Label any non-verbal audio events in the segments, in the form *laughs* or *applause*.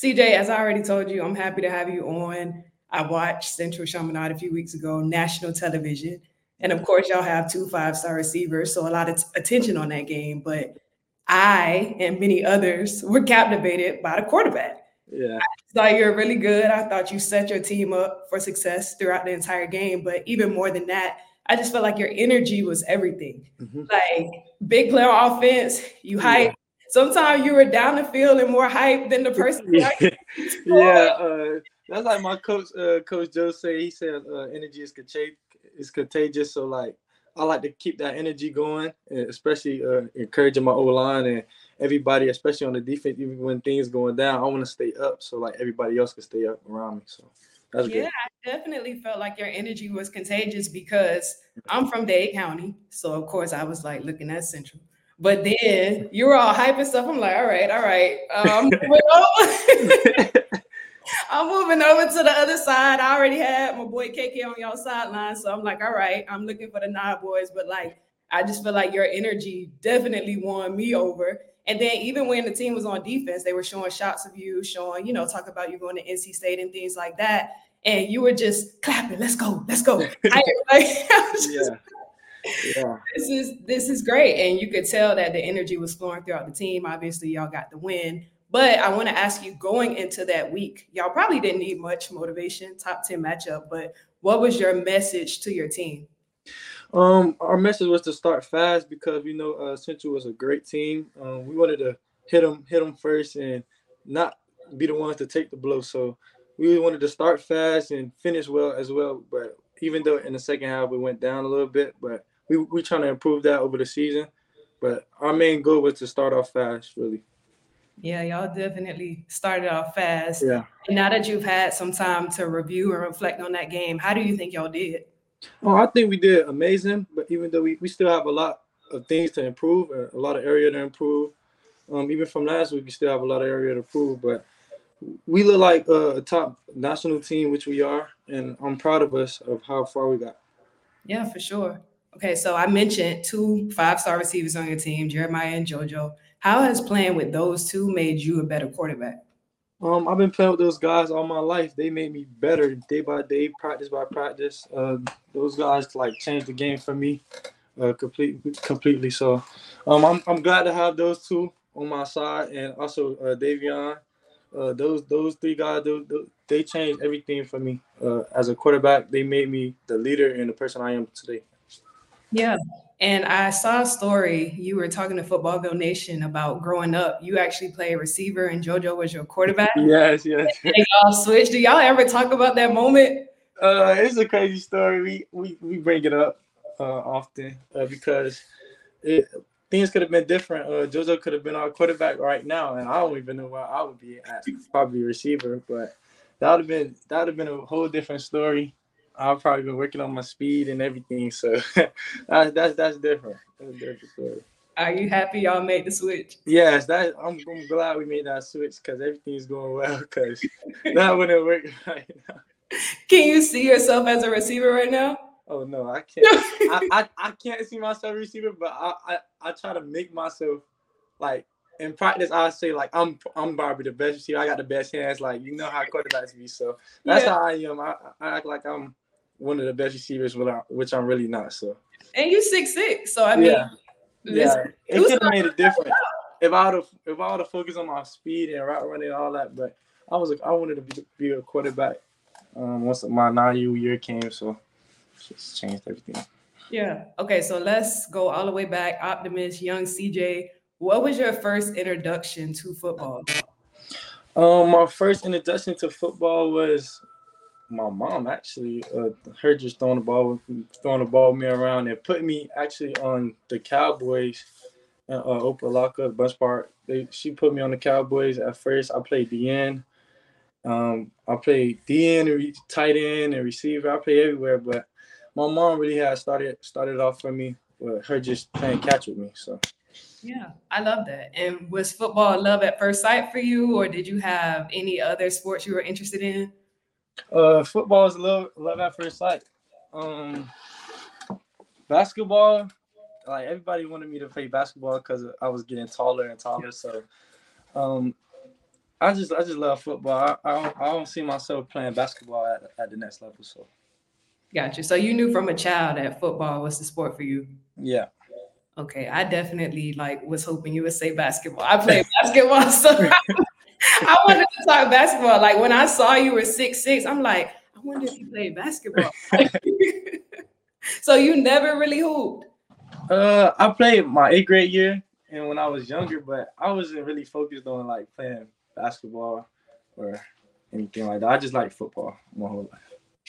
CJ, as I already told you, I'm happy to have you on. I watched Central Chaminade a few weeks ago, national television. And of course, y'all have two five star receivers, so a lot of t- attention on that game. But I and many others were captivated by the quarterback. Yeah. I thought you were really good. I thought you set your team up for success throughout the entire game. But even more than that, I just felt like your energy was everything. Mm-hmm. Like big player offense, you hype. Sometimes you were down the field and more hype than the person. *laughs* yeah, *laughs* yeah uh, that's like my coach, uh, Coach Joe say. He said uh, energy is contagious. Is contagious. So like, I like to keep that energy going, especially uh, encouraging my O line and everybody, especially on the defense, even when things going down. I want to stay up so like everybody else can stay up around me. So that's yeah, good. I definitely felt like your energy was contagious because I'm from Dade County. So of course I was like looking at Central. But then you were all hyping stuff. I'm like, all right, all right. Um, I'm moving *laughs* *laughs* over to the other side. I already had my boy KK on y'all sideline. So I'm like, all right, I'm looking for the nine boys. But like, I just feel like your energy definitely won me over. And then even when the team was on defense, they were showing shots of you, showing, you know, talk about you going to NC State and things like that. And you were just clapping, let's go, let's go. *laughs* I, like, just, yeah. Yeah. This is this is great. And you could tell that the energy was flowing throughout the team. Obviously, y'all got the win. But I want to ask you going into that week, y'all probably didn't need much motivation, top 10 matchup, but what was your message to your team? Um, our message was to start fast because we know uh, Central was a great team. Um, we wanted to hit them, hit them first, and not be the ones to take the blow. So we wanted to start fast and finish well as well. But even though in the second half we went down a little bit, but we we trying to improve that over the season. But our main goal was to start off fast, really. Yeah, y'all definitely started off fast. Yeah. And now that you've had some time to review and reflect on that game, how do you think y'all did? Oh, I think we did amazing. But even though we, we still have a lot of things to improve, a lot of area to improve. Um, even from last week, we still have a lot of area to improve. But we look like a top national team, which we are, and I'm proud of us of how far we got. Yeah, for sure. Okay, so I mentioned two five-star receivers on your team, Jeremiah and JoJo. How has playing with those two made you a better quarterback? Um, I've been playing with those guys all my life. They made me better day by day, practice by practice. Uh, those guys like changed the game for me, uh, completely, completely. So, um, I'm I'm glad to have those two on my side, and also uh, Davion. Uh, those those three guys, those, they changed everything for me uh, as a quarterback. They made me the leader and the person I am today. Yeah. And I saw a story. You were talking to Footballville Nation about growing up. You actually played receiver, and JoJo was your quarterback. *laughs* Yes, yes. And y'all switched. Do y'all ever talk about that moment? Uh, it's a crazy story. We we, we bring it up uh, often uh, because it, things could have been different. Uh, JoJo could have been our quarterback right now, and I don't even know where I would be at. Probably receiver, but that would have been that would have been a whole different story. I've probably been working on my speed and everything. So *laughs* that's that's that's different. That's different story. Are you happy y'all made the switch? Yes, that I'm, I'm glad we made that switch because everything's going well. Because *laughs* that wouldn't work *laughs* right now. Can you see yourself as a receiver right now? Oh no, I can't. I, I, I can't see myself receiver, but I, I I try to make myself like in practice, I say like I'm I'm Barbie the best receiver. I got the best hands. Like you know how quarterbacks be. So that's yeah. how I am. I, I act like I'm one of the best receivers, which I'm really not. So. And you six six, so I mean, yeah, yeah. it could have made a difference if I would have if I would have focused on my speed and route running and all that. But I was like, I wanted to be, be a quarterback um, once my nine year came, so just changed everything. Yeah. Okay. So let's go all the way back. Optimist, young CJ. What was your first introduction to football? Um, my first introduction to football was my mom actually uh, her just throwing the ball throwing the ball me around and put me actually on the Cowboys uh, uh Oprah Lockup Bunche Park. They, she put me on the Cowboys at first. I played DN. Um, I played DN, and tight end, and receiver. I played everywhere, but my mom really had started started off for me with her just playing catch with me. So yeah, I love that. And was football love at first sight for you, or did you have any other sports you were interested in? Uh, football is a love love at first sight. Um, basketball, like everybody wanted me to play basketball because I was getting taller and taller. So, um, I just I just love football. I, I, don't, I don't see myself playing basketball at, at the next level. So Gotcha. So you knew from a child that football was the sport for you. yeah. Okay, I definitely like was hoping you would say basketball. I played basketball, *laughs* so I wanted to talk basketball. Like when I saw you were six six, I'm like, I wonder if you played basketball. *laughs* so you never really hooped. Uh, I played my eighth grade year, and when I was younger, but I wasn't really focused on like playing basketball or anything like that. I just like football my whole life.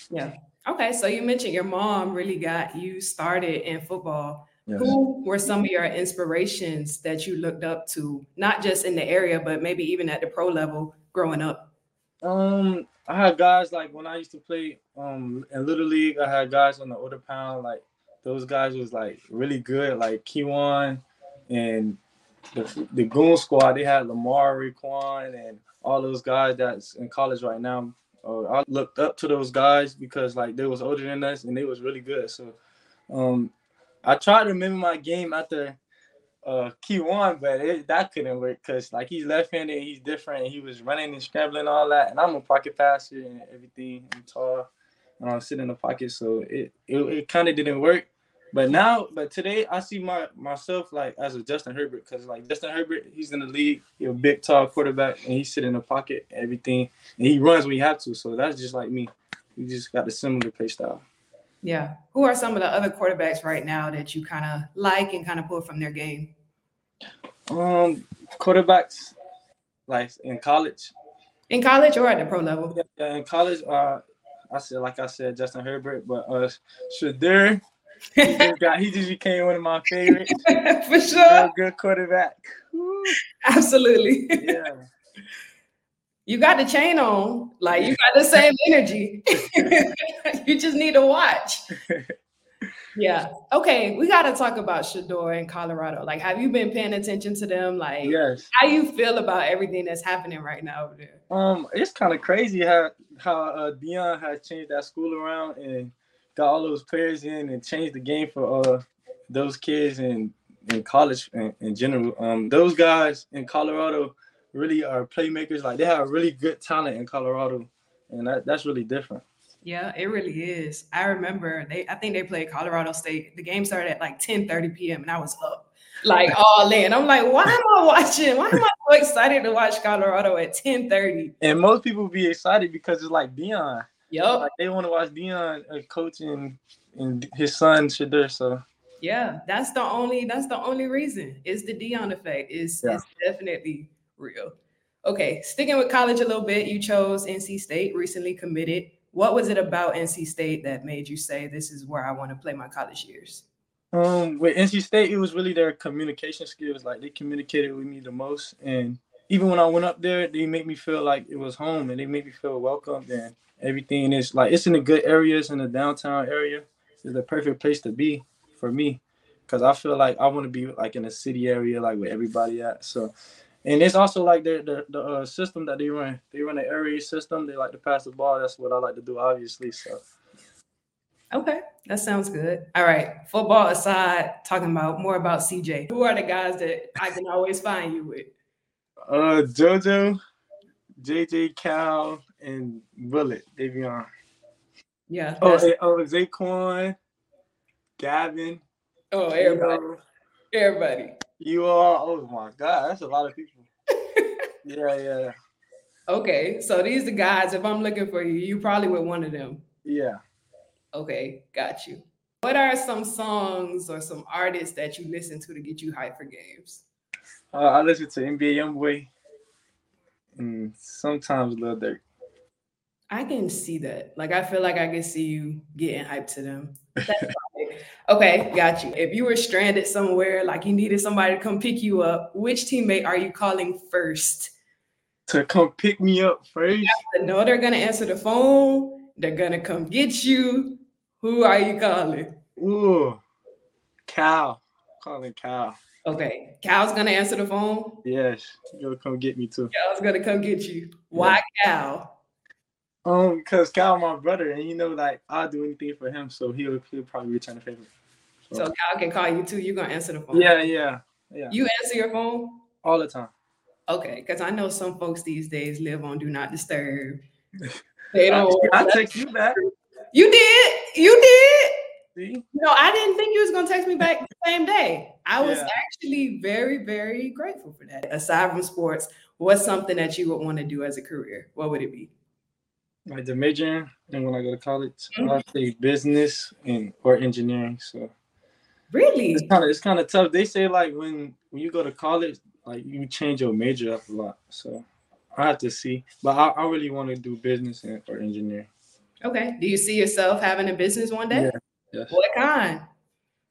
Yeah. Okay, so you mentioned your mom really got you started in football. Yes. Who were some of your inspirations that you looked up to, not just in the area, but maybe even at the pro level growing up? Um, I had guys like when I used to play um in little league. I had guys on the older pound. Like those guys was like really good. Like Kiwan and the the Goon Squad. They had Lamar, Raekwon, and all those guys that's in college right now. Uh, I looked up to those guys because like they was older than us and they was really good. So, um, I tried to mimic my game after uh Q1, but it, that couldn't work because like he's left-handed, he's different. He was running and scrambling all that, and I'm a pocket passer and everything. I'm tall, and I'm sitting in the pocket, so it it, it kind of didn't work. But now, but today, I see my myself like as a Justin Herbert because like Justin Herbert, he's in the league, he's a big, tall quarterback, and he sit in the pocket, everything, and he runs when he have to. So that's just like me. We just got a similar play style. Yeah. Who are some of the other quarterbacks right now that you kind of like and kind of pull from their game? Um, quarterbacks like in college. In college or at the pro level? Yeah, in college, uh, I said like I said Justin Herbert, but uh, Shedeur, he just got he just became one of my favorites. *laughs* For sure. good quarterback. Absolutely. Yeah. You got the chain on, like you got the *laughs* same energy. *laughs* you just need to watch. Yeah. Okay. We got to talk about Shedeur in Colorado. Like, have you been paying attention to them? Like, Yes. how you feel about everything that's happening right now over there? Um, it's kind of crazy how how uh, Deion has changed that school around and got all those players in and changed the game for uh those kids in in college in, in general. Um, those guys in Colorado really are playmakers. Like they have really good talent in Colorado, and that, that's really different. Yeah, it really is. I remember they. I think they played Colorado State. The game started at like 10 30 p.m. and I was up, like *laughs* all in. And I'm like, why am I watching? Why am I so excited to watch Colorado at 10 30? And most people be excited because it's like Deion. Yep. Like they want to watch Deion uh, coaching and his son Shedeur. So Yeah, that's the only that's the only reason. It's the Deion effect. It's, Yeah. is definitely real. Okay, sticking with college a little bit, you chose NC State, recently committed. What was it about NC State that made you say this is where I want to play my college years? Um, with NC State, it was really their communication skills. Like they communicated with me the most, and even when I went up there, they made me feel like it was home, and they made me feel welcomed and everything. Is like it's in the good areas in the downtown area. It's the perfect place to be for me, because I feel like I want to be like in a city area, like where everybody at. So, and it's also like the the, the uh, system that they run. They run an Air Raid system. They like to pass the ball. That's what I like to do, obviously. So. Okay, that sounds good. All right, football aside, talking about more about CJ. Who are the guys that I can always find you with? Uh, JoJo, JJ Cal, and Bullet, Davion. Yeah. Oh, that's- and, oh, Zaquan, Gavin. oh, everybody, You, everybody. You all. Oh my God, that's a lot of people. *laughs* yeah, yeah, Okay, so these are guys. If I'm looking for you, you probably with one of them. yeah. Okay, got you. What are some songs or some artists that you listen to to get you hyped for games? Uh, I listen to NBA YoungBoy, and sometimes Lil Durk. I can see that. Like, I feel like I can see you getting hyped to them. *laughs* Okay, got you. If you were stranded somewhere, like you needed somebody to come pick you up, which teammate are you calling first? To come pick me up first. Know they're gonna answer the phone. They're gonna come get you. Who are you calling? Ooh, Cal. Calling Cal. Okay, Cal's gonna answer the phone. Yes, you'll come get me too. Cal's gonna come get you. Why Cal? Um, because Cal my brother, and you know, like I'll do anything for him, so he'll he'll probably return the favor. So Cal can call you too. You're gonna answer the phone. Yeah, yeah, yeah, You answer your phone. all the time. Okay, because I know some folks these days live on do not disturb. *laughs* They don't. *laughs* I text you back. You did. You did. See? No, I didn't think you was gonna text me back the *laughs* same day. I was Yeah. actually very, very grateful for that. Aside from sports, what's something that you would want to do as a career? What would it be? Like the major, and when I go to college, Mhm. I say business and or engineering. So Really? it's kind of it's kind of tough. They say like when when you go to college, like you change your major up a lot. So I have to see, but I, I really want to do business and or engineering. Okay. Do you see yourself having a business one day? Yeah. Yes. What kind?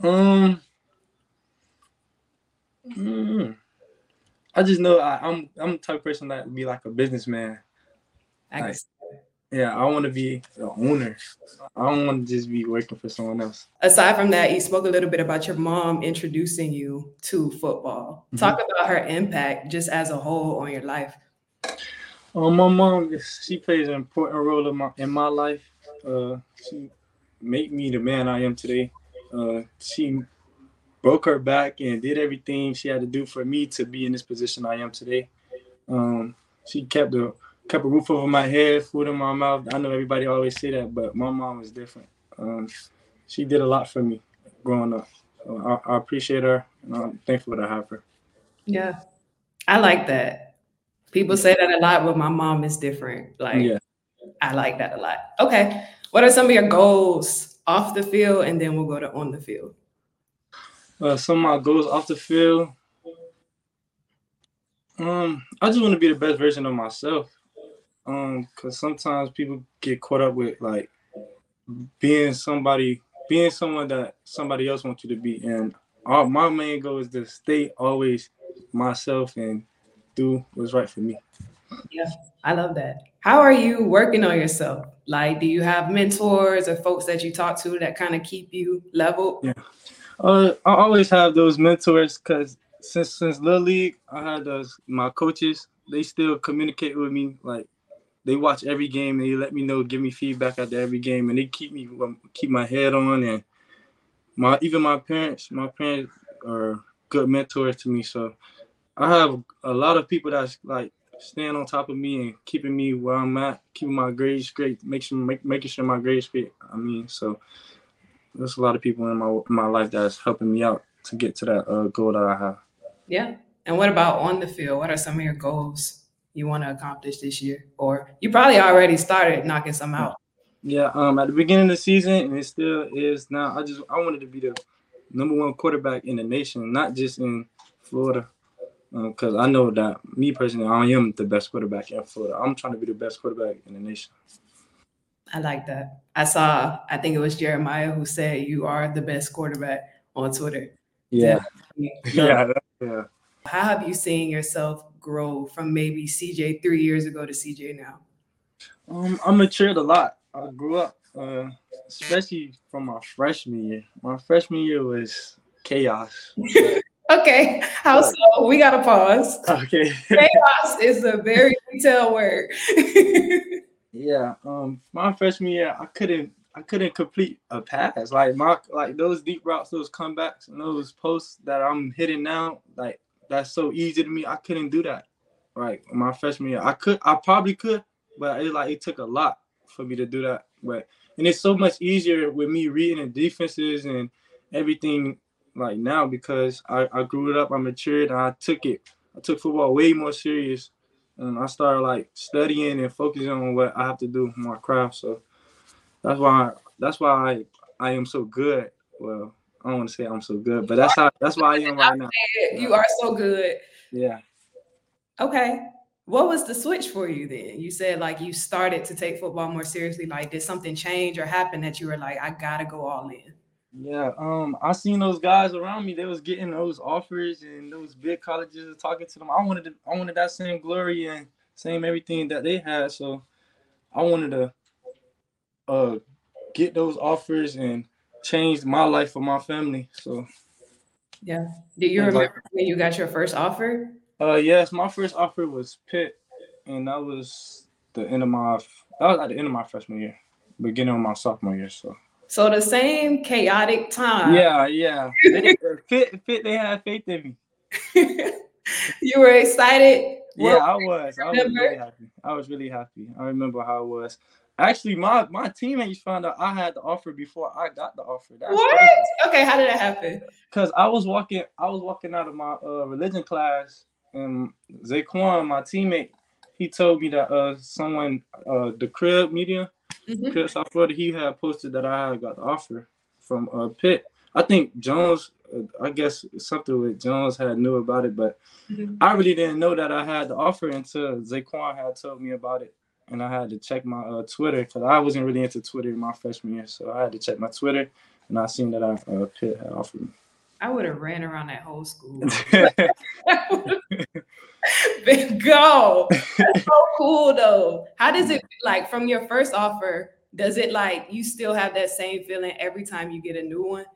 Um. mm, I just know I, I'm I'm the type of person that would be like a businessman. I Nice. Yeah, I want to be the owner. I don't want to just be working for someone else. aside from that, you spoke a little bit about your mom introducing you to football. Mhm. Talk about her impact just as a whole on your life. Um, my mom, she plays an important role in my in my life. Uh, she made me the man I am today. Uh, she broke her back and did everything she had to do for me to be in this position I am today. Um, she kept the kept a roof over my head, food in my mouth. I know everybody always say that, but my mom is different. Um, she did a lot for me growing up. So I, I appreciate her, and I'm thankful to have her. Yeah. I like that. People say that a lot, but my mom is different. Like Yeah. I like that a lot. Okay. What are some of your goals off the field? And then we'll go to on the field. Uh, some of my goals off the field. Um, I just want to be the best version of myself. Um, cause sometimes people get caught up with like being somebody, being someone that somebody else wants you to be, and all, my main goal is to stay always myself and do what's right for me. Yeah, I love that. How are you working on yourself? Like, do you have mentors or folks that you talk to that kind of keep you level Yeah. Uh, I always have those mentors because since since little league, I had those my coaches. They still communicate with me. Like they watch every game and they let me know, give me feedback after every game, and they keep me um, keep my head on. And my even my parents, my parents are good mentors to me. So I have a lot of people that's like staying on top of me and keeping me where I'm at, keeping my grades great, make sure make, making sure my grades straight. I mean, so there's a lot of people in my my life that's helping me out to get to that uh, goal that I have. Yeah. And what about on the field? What are some of your goals you want to accomplish this year? Or you probably already started knocking some out. Yeah, um, at the beginning of the season, and it still is now. I just I wanted to be the number one quarterback in the nation, not just in Florida, because I know that me personally, I am the best quarterback in Florida. I'm trying to be the best quarterback in the nation. I like that. I saw, I think it was Jeremiah who said you are the best quarterback on Twitter. Yeah, *laughs* Yeah. yeah, yeah. How have you seen yourself grow from maybe CJ three years ago to CJ now? Um, I matured a lot. I grew up, uh, especially from my freshman year. My freshman year was chaos. *laughs* Okay, how so? We got to pause. Okay. *laughs* Chaos is a very detailed word. *laughs* Yeah, um, my freshman year, I couldn't, I couldn't complete a pass. Like my, like those deep routes, those comebacks, and those posts that I'm hitting now, like that's so easy to me. I couldn't do that. Right, my freshman year, I could, I probably could, but it like it took a lot for me to do that. But and it's so much easier with me reading the defenses and everything like now because I, I grew it up, I matured, and I took it. I took football way more serious and I started like studying and focusing on what I have to do for my craft. So that's why that's why I, I am so good. Well, I don't want to say I'm so good, but that's how that's why I am right now. you are so good. Yeah. Okay. What was the switch for you then? You said like you started to take football more seriously. Like, did something change or happen that you were like, I gotta go all in? Yeah, um, I seen those guys around me. They was getting those offers, and those big colleges talking to them. I wanted, to, I wanted that same glory and same everything that they had. So, I wanted to, uh, get those offers and change my life for my family. So, yeah. Do you And, like- remember when you got your first offer? uh, yes, my first offer was Pitt, and that was the end of my, that was at the end of my freshman year, beginning of my sophomore year. So. So the same chaotic time. Yeah, yeah. They, *laughs* Pitt, Pitt, they had faith in me. *laughs* you were excited Yeah, I was. I was really happy. I was really happy. I remember how it was. Actually, my my teammates found out I had the offer before I got the offer. That's what? Crazy. Okay, how did that happen? Because I was walking, I was walking out of my uh, religion class, and Zaquan, my teammate, he told me that uh someone uh the crib media, mm-hmm. Crib South Florida, he had posted that I had got the offer from uh Pitt. I think Jones, uh, I guess something with Jones had knew about it, but mm-hmm. I really didn't know that I had the offer until Zaquan had told me about it and I had to check my uh, Twitter because I wasn't really into Twitter in my freshman year, so I had to check my Twitter, and I seen that I uh, Pitt had offered me. I would have ran around that whole school. *laughs* *laughs* Big go. That's so cool though. How does it like from your first offer? Does it like you still have that same feeling every time you get a new one?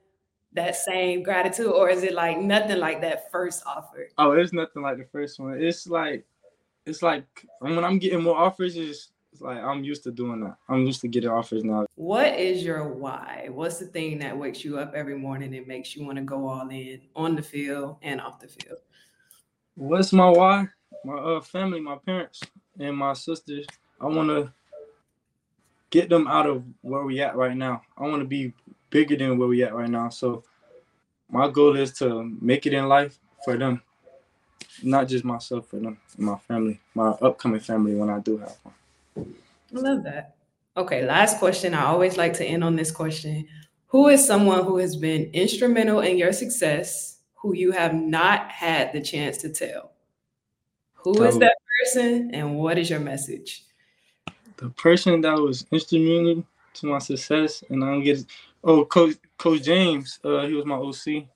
That same gratitude, or is it like nothing like that first offer? Oh, it's nothing like the first one. It's like it's like when I'm getting more offers, it's, it's like I'm used to doing that. I'm used to getting offers now. What is your why? What's the thing that wakes you up every morning and makes you want to go all in on the field and off the field? What's my why? My uh, family, my parents, and my sisters. I want to get them out of where we at right now. I want to be bigger than where we at right now. So my goal is to make it in life for them not just myself, but my family, my upcoming family when I do have one. I love that. Okay, last question. I always like to end on this question. Who is someone who has been instrumental in your success who you have not had the chance to tell? Who is that person and what is your message? The person that was instrumental to my success, and I don't get oh Coach Coach James, uh, he was my OC,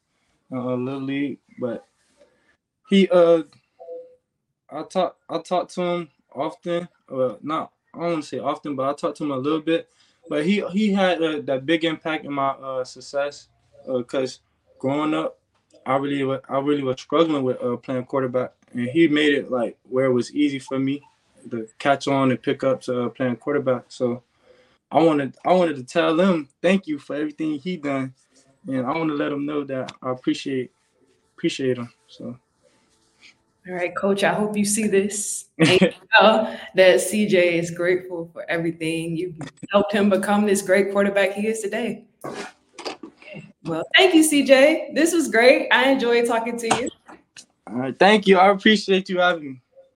uh, little league, but he uh I talk I talk to him often, uh not I don't want to say often, but I talk to him a little bit. But he he had uh, that big impact in my uh, success because uh, growing up, I really I really was struggling with uh, playing quarterback, and he made it like where it was easy for me to catch on and pick up to uh, playing quarterback. So I wanted I wanted to tell him thank you for everything he done, and I want to let him know that I appreciate appreciate him. So. All right, coach, I hope you see this. you *laughs* know that CJ is grateful for everything. You helped him become this great quarterback he is today. Well, thank you, CJ. This was great. I enjoyed talking to you. All right, thank you. I appreciate you having me.